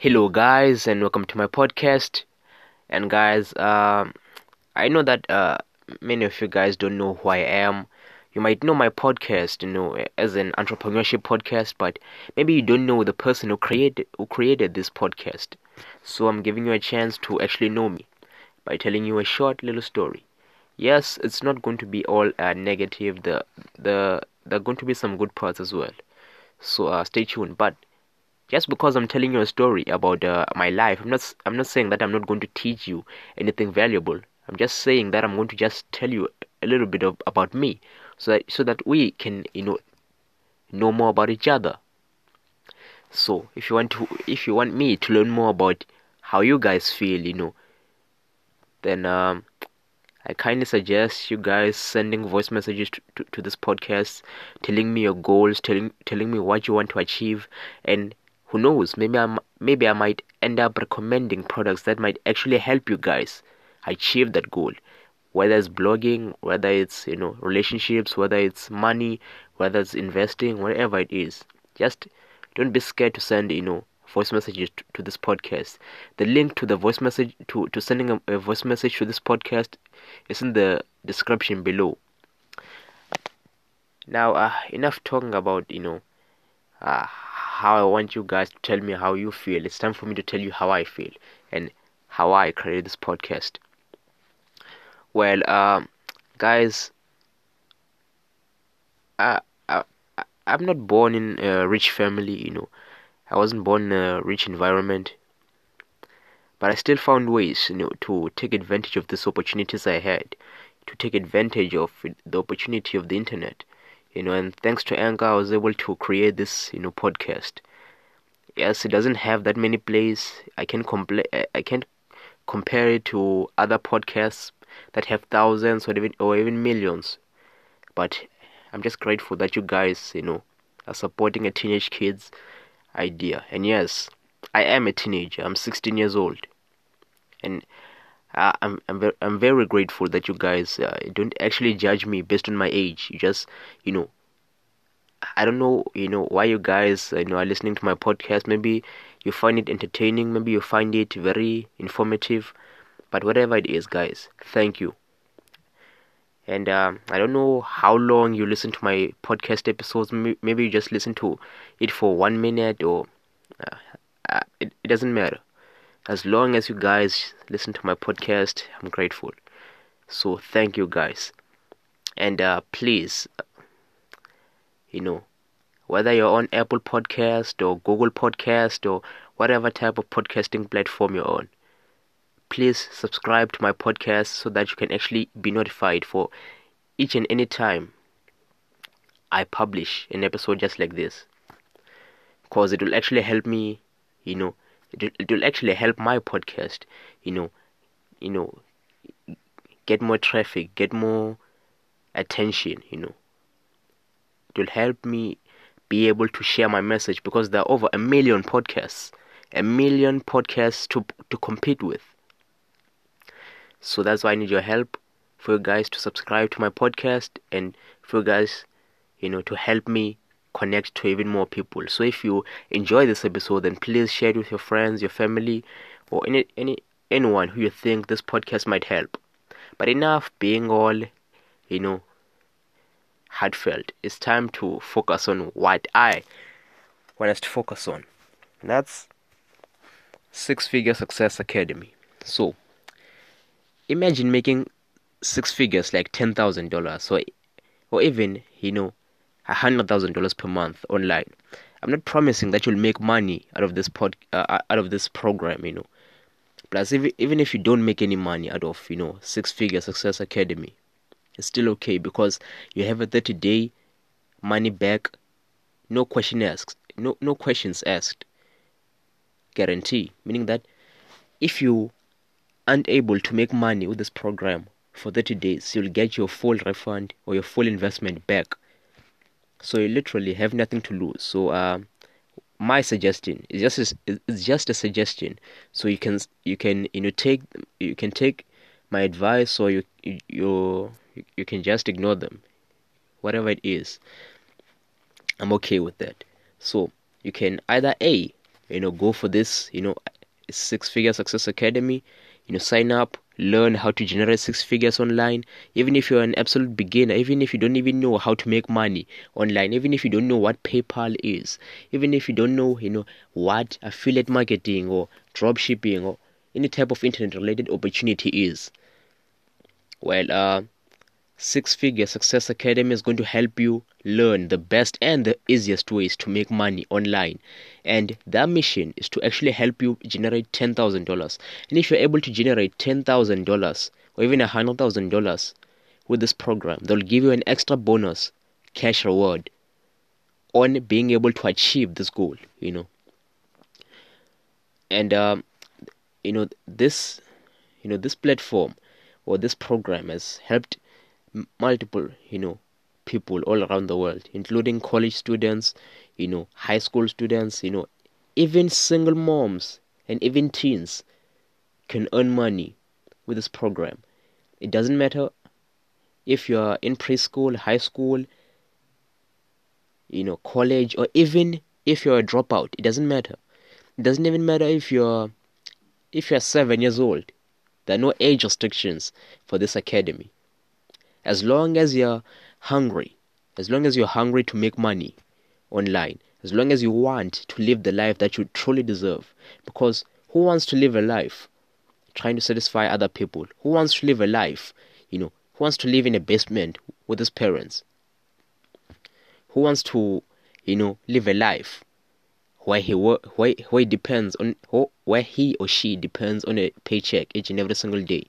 Hello, guys, and welcome to my podcast. And guys, um, I know that uh, many of you guys don't know who I am. You might know my podcast, you know, as an entrepreneurship podcast, but maybe you don't know the person who created who created this podcast. So I'm giving you a chance to actually know me by telling you a short little story. Yes, it's not going to be all uh, negative. The the there are going to be some good parts as well. So uh, stay tuned. But just because I'm telling you a story about uh, my life, I'm not I'm not saying that I'm not going to teach you anything valuable. I'm just saying that I'm going to just tell you a little bit of, about me, so that so that we can you know know more about each other. So if you want to if you want me to learn more about how you guys feel, you know, then um, I kindly suggest you guys sending voice messages to, to, to this podcast, telling me your goals, telling telling me what you want to achieve, and who knows maybe i maybe i might end up recommending products that might actually help you guys achieve that goal. Whether it's blogging whether it's you know relationships whether it's money whether it's investing whatever it is. Just don't be scared to send you know voice messages to, to this podcast. The link to the voice message to, to sending a, a voice message to this podcast is in the description below. Now uh, enough talking about you know uh, how I want you guys to tell me how you feel. It's time for me to tell you how I feel and how I created this podcast. Well, um, guys, I, I, I'm not born in a rich family, you know. I wasn't born in a rich environment. But I still found ways, you know, to take advantage of these opportunities I had, to take advantage of the opportunity of the internet you know and thanks to anchor i was able to create this you know podcast. Yes it doesn't have that many plays. I can compl- i can't compare it to other podcasts that have thousands or even or even millions. But i'm just grateful that you guys you know are supporting a teenage kid's idea. And yes i am a teenager. I'm 16 years old. And I'm I'm very, I'm very grateful that you guys uh, don't actually judge me based on my age. You just you know I don't know you know why you guys you know are listening to my podcast. Maybe you find it entertaining. Maybe you find it very informative. But whatever it is, guys, thank you. And uh, I don't know how long you listen to my podcast episodes. Maybe you just listen to it for one minute or uh, uh it, it doesn't matter as long as you guys listen to my podcast i'm grateful so thank you guys and uh, please you know whether you're on apple podcast or google podcast or whatever type of podcasting platform you're on please subscribe to my podcast so that you can actually be notified for each and any time i publish an episode just like this. Because it will actually help me you know it, will actually help my podcast you know you know get more traffic get more attention you know will help me be able to share my message because there are over a million podcasts a million podcasts to to compete with so that's why i need your help for you guys to subscribe to my podcast and for you guys you know to help me connect to even more people. So if you enjoy this episode, then please share it with your friends, your family, or any any anyone who you think this podcast might help. But enough being all, you know, heartfelt. It's time to focus on what I want us to focus on. And that's Six Figure Success Academy. So imagine making six figures like ten thousand dollars or or even, you know, a $100,000 per month online. I'm not promising that you'll make money out of this pod, uh, uh, out of this program, you know. Plus, even if you don't make any money out of, you know, Six Figure Success Academy, it's still okay because you have a 30 day money back, no question asked, no no questions asked. Guarantee, meaning that if you aren't able to make money with this program for 30 days, you'll get your full refund or your full investment back. So you literally have nothing to lose. So uh, my suggestion is just a, it's just a suggestion. So you can you can you know take you can take my advice or you you you can just ignore them. Whatever it is i'm okay with that. So you can either a you know go for this you know six figure success academy you know sign up learn how to generate six figures online. Even if you're an absolute beginner even if you don't even know how to make money online even if you don't know what paypal is even if you don't know you know what affiliate marketing or drop shipping or any type of internet related opportunity is. Well uh Six Figure Success Academy is going to help you learn the best and the easiest ways to make money online. And their mission is to actually help you generate $10,000. And if you're able to generate $10,000 or even $100,000 with this program, they'll give you an extra bonus cash reward on being able to achieve this goal, you know. And, um, you know, this, you know, this platform or this program has helped multiple you know people all around the world including college students you know high school students you know even single moms and even teens can earn money with this program. It doesn't matter if you're in preschool high school you know college or even if you're a dropout it doesn't matter. It doesn't even matter if you're if you're seven years old. There are no age restrictions for this academy as long as you're hungry, as long as you're hungry to make money online, as long as you want to live the life that you truly deserve. Because who wants to live a life trying to satisfy other people? Who wants to live a life, you know, who wants to live in a basement with his parents? Who wants to, you know, live a life where he where, where he depends on where he or she depends on a paycheck each and every single day?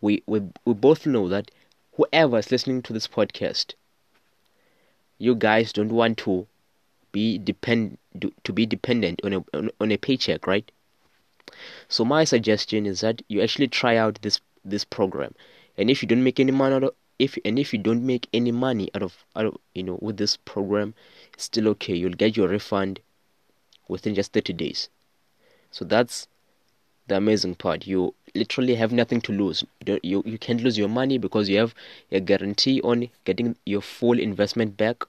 We, we, we both know that whoever is listening to this podcast, you guys don't want to be depend to be dependent on a on, on a paycheck, right? So my suggestion is that you actually try out this this program, and if you don't make any money out of if and if you don't make any money out of out of you know with this program, it's still okay. You'll get your refund within just 30 days. So that's the amazing part. You literally have nothing to lose. You you can't lose your money because you have a guarantee on getting your full investment back.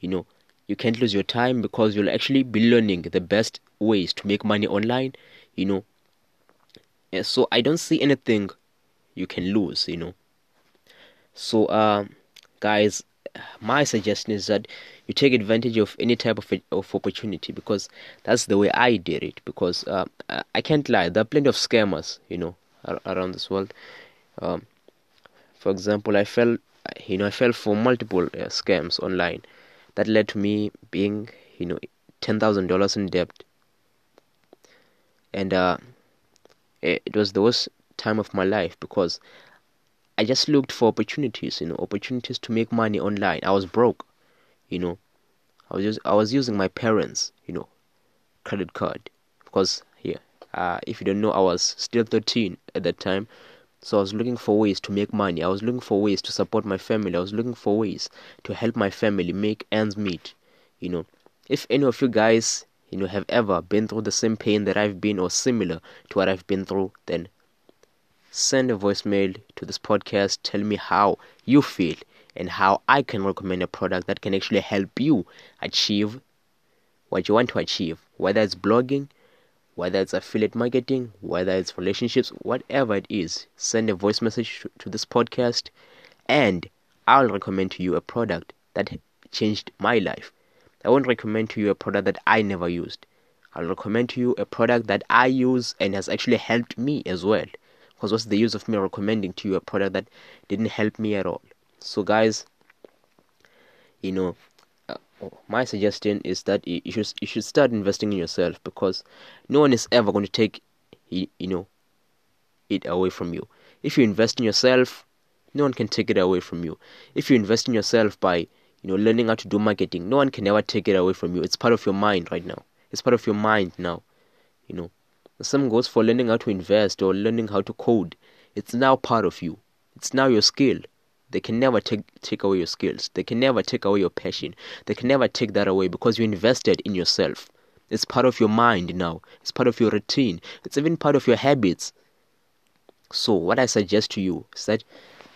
You know, you can't lose your time because you'll actually be learning the best ways to make money online. You know, so I don't see anything you can lose. You know, so uh, guys, my suggestion is that you take advantage of any type of, of opportunity because that's the way I did it. Because uh, I can't lie, there are plenty of scammers, you know, around this world. Um, for example, I fell, you know, I fell for multiple uh, scams online. That led to me being, you know, ten thousand dollars in debt, and uh, it was the worst time of my life because I just looked for opportunities, you know, opportunities to make money online. I was broke, you know. I was just, I was using my parents, you know, credit card because uh, if you don't know, I was still 13 at that time. So I was looking for ways to make money. I was looking for ways to support my family. I was looking for ways to help my family make ends meet. You know, if any of you guys, you know, have ever been through the same pain that I've been or similar to what I've been through, then send a voicemail to this podcast. Tell me how you feel and how I can recommend a product that can actually help you achieve what you want to achieve, whether it's blogging, whether it's affiliate marketing, whether it's relationships, whatever it is. Send a voice message to this podcast, and I'll recommend to you a product that changed my life. I won't recommend to you a product that I never used. I'll recommend to you a product that I use and has actually helped me as well. Because what's the use of me recommending to you a product that didn't help me at all? So, guys, you know, my suggestion is that you should you should start investing in yourself because no one is ever going to take you know it away from you. If you invest in yourself, no one can take it away from you. If you invest in yourself by you know learning how to do marketing, no one can ever take it away from you. It's part of your mind right now. It's part of your mind now. You know, the same goes for learning how to invest or learning how to code. It's now part of you. It's now your skill. They can never take take away your skills. They can never take away your passion. They can never take that away because you invested in yourself. It's part of your mind now. It's part of your routine. It's even part of your habits. So what I suggest to you is that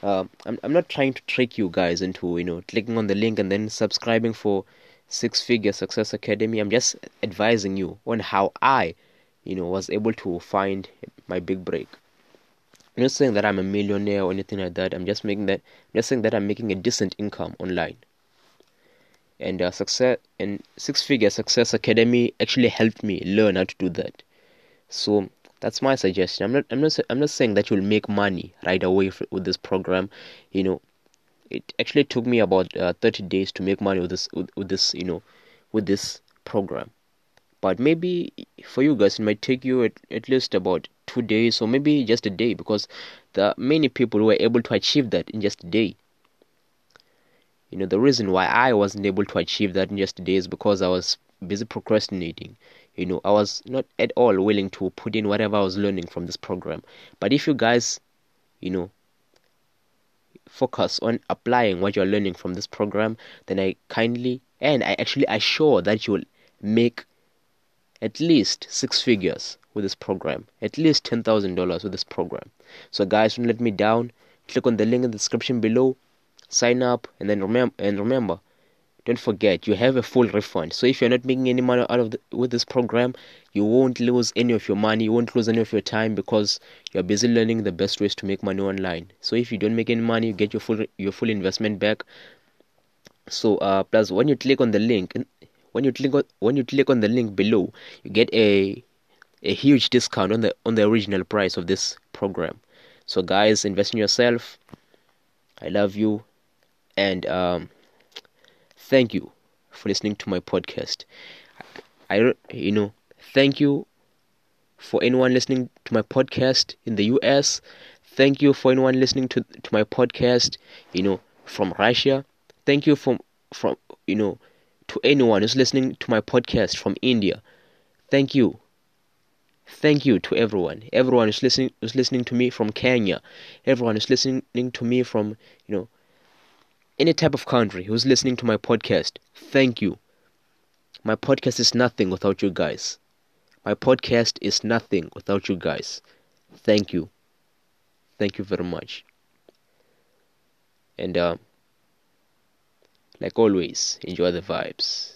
uh, I'm I'm not trying to trick you guys into you know clicking on the link and then subscribing for Six Figure Success Academy. I'm just advising you on how I, you know, was able to find my big break. I'm not saying that I'm a millionaire or anything like that. I'm just making that. I'm just saying that I'm making a decent income online. And uh, success and Six Figure Success Academy actually helped me learn how to do that. So that's my suggestion. I'm not. I'm not. I'm not saying that you'll make money right away with this program. You know, it actually took me about uh, 30 days to make money with this with, with this you know with this program but maybe for you guys it might take you at, at least about two days or maybe just a day because there are many people who were able to achieve that in just a day. You know the reason why i wasn't able to achieve that in just a day is because i was busy procrastinating. You know i was not at all willing to put in whatever i was learning from this program. But if you guys you know focus on applying what you're learning from this program, then I kindly and I actually assure that you'll make at least six figures with this program, at least ten thousand dollars with this program. So guys, don't let me down. Click on the link in the description below, sign up, and then remember and remember don't forget you have a full refund. So if you're not making any money out of the, with this program you won't lose any of your money you won't lose any of your time because you're busy learning the best ways to make money online. So if you don't make any money you get your full your full investment back. So uh, plus when you click on the link when you click on when you click on the link below you get a a huge discount on the on the original price of this program so guys invest in yourself i love you and um thank you for listening to my podcast. I, you know, thank you for anyone listening to my podcast in the US. Thank you for anyone listening to to my podcast, you know, from Russia. Thank you from from you know to anyone who's listening to my podcast from India. Thank you. Thank you to everyone. Everyone who's listening who's listening to me from Kenya. Everyone who's listening to me from, you know, any type of country who's listening to my podcast, thank you. My podcast is nothing without you guys. My podcast is nothing without you guys. Thank you. Thank you very much. And uh, like always, enjoy the vibes.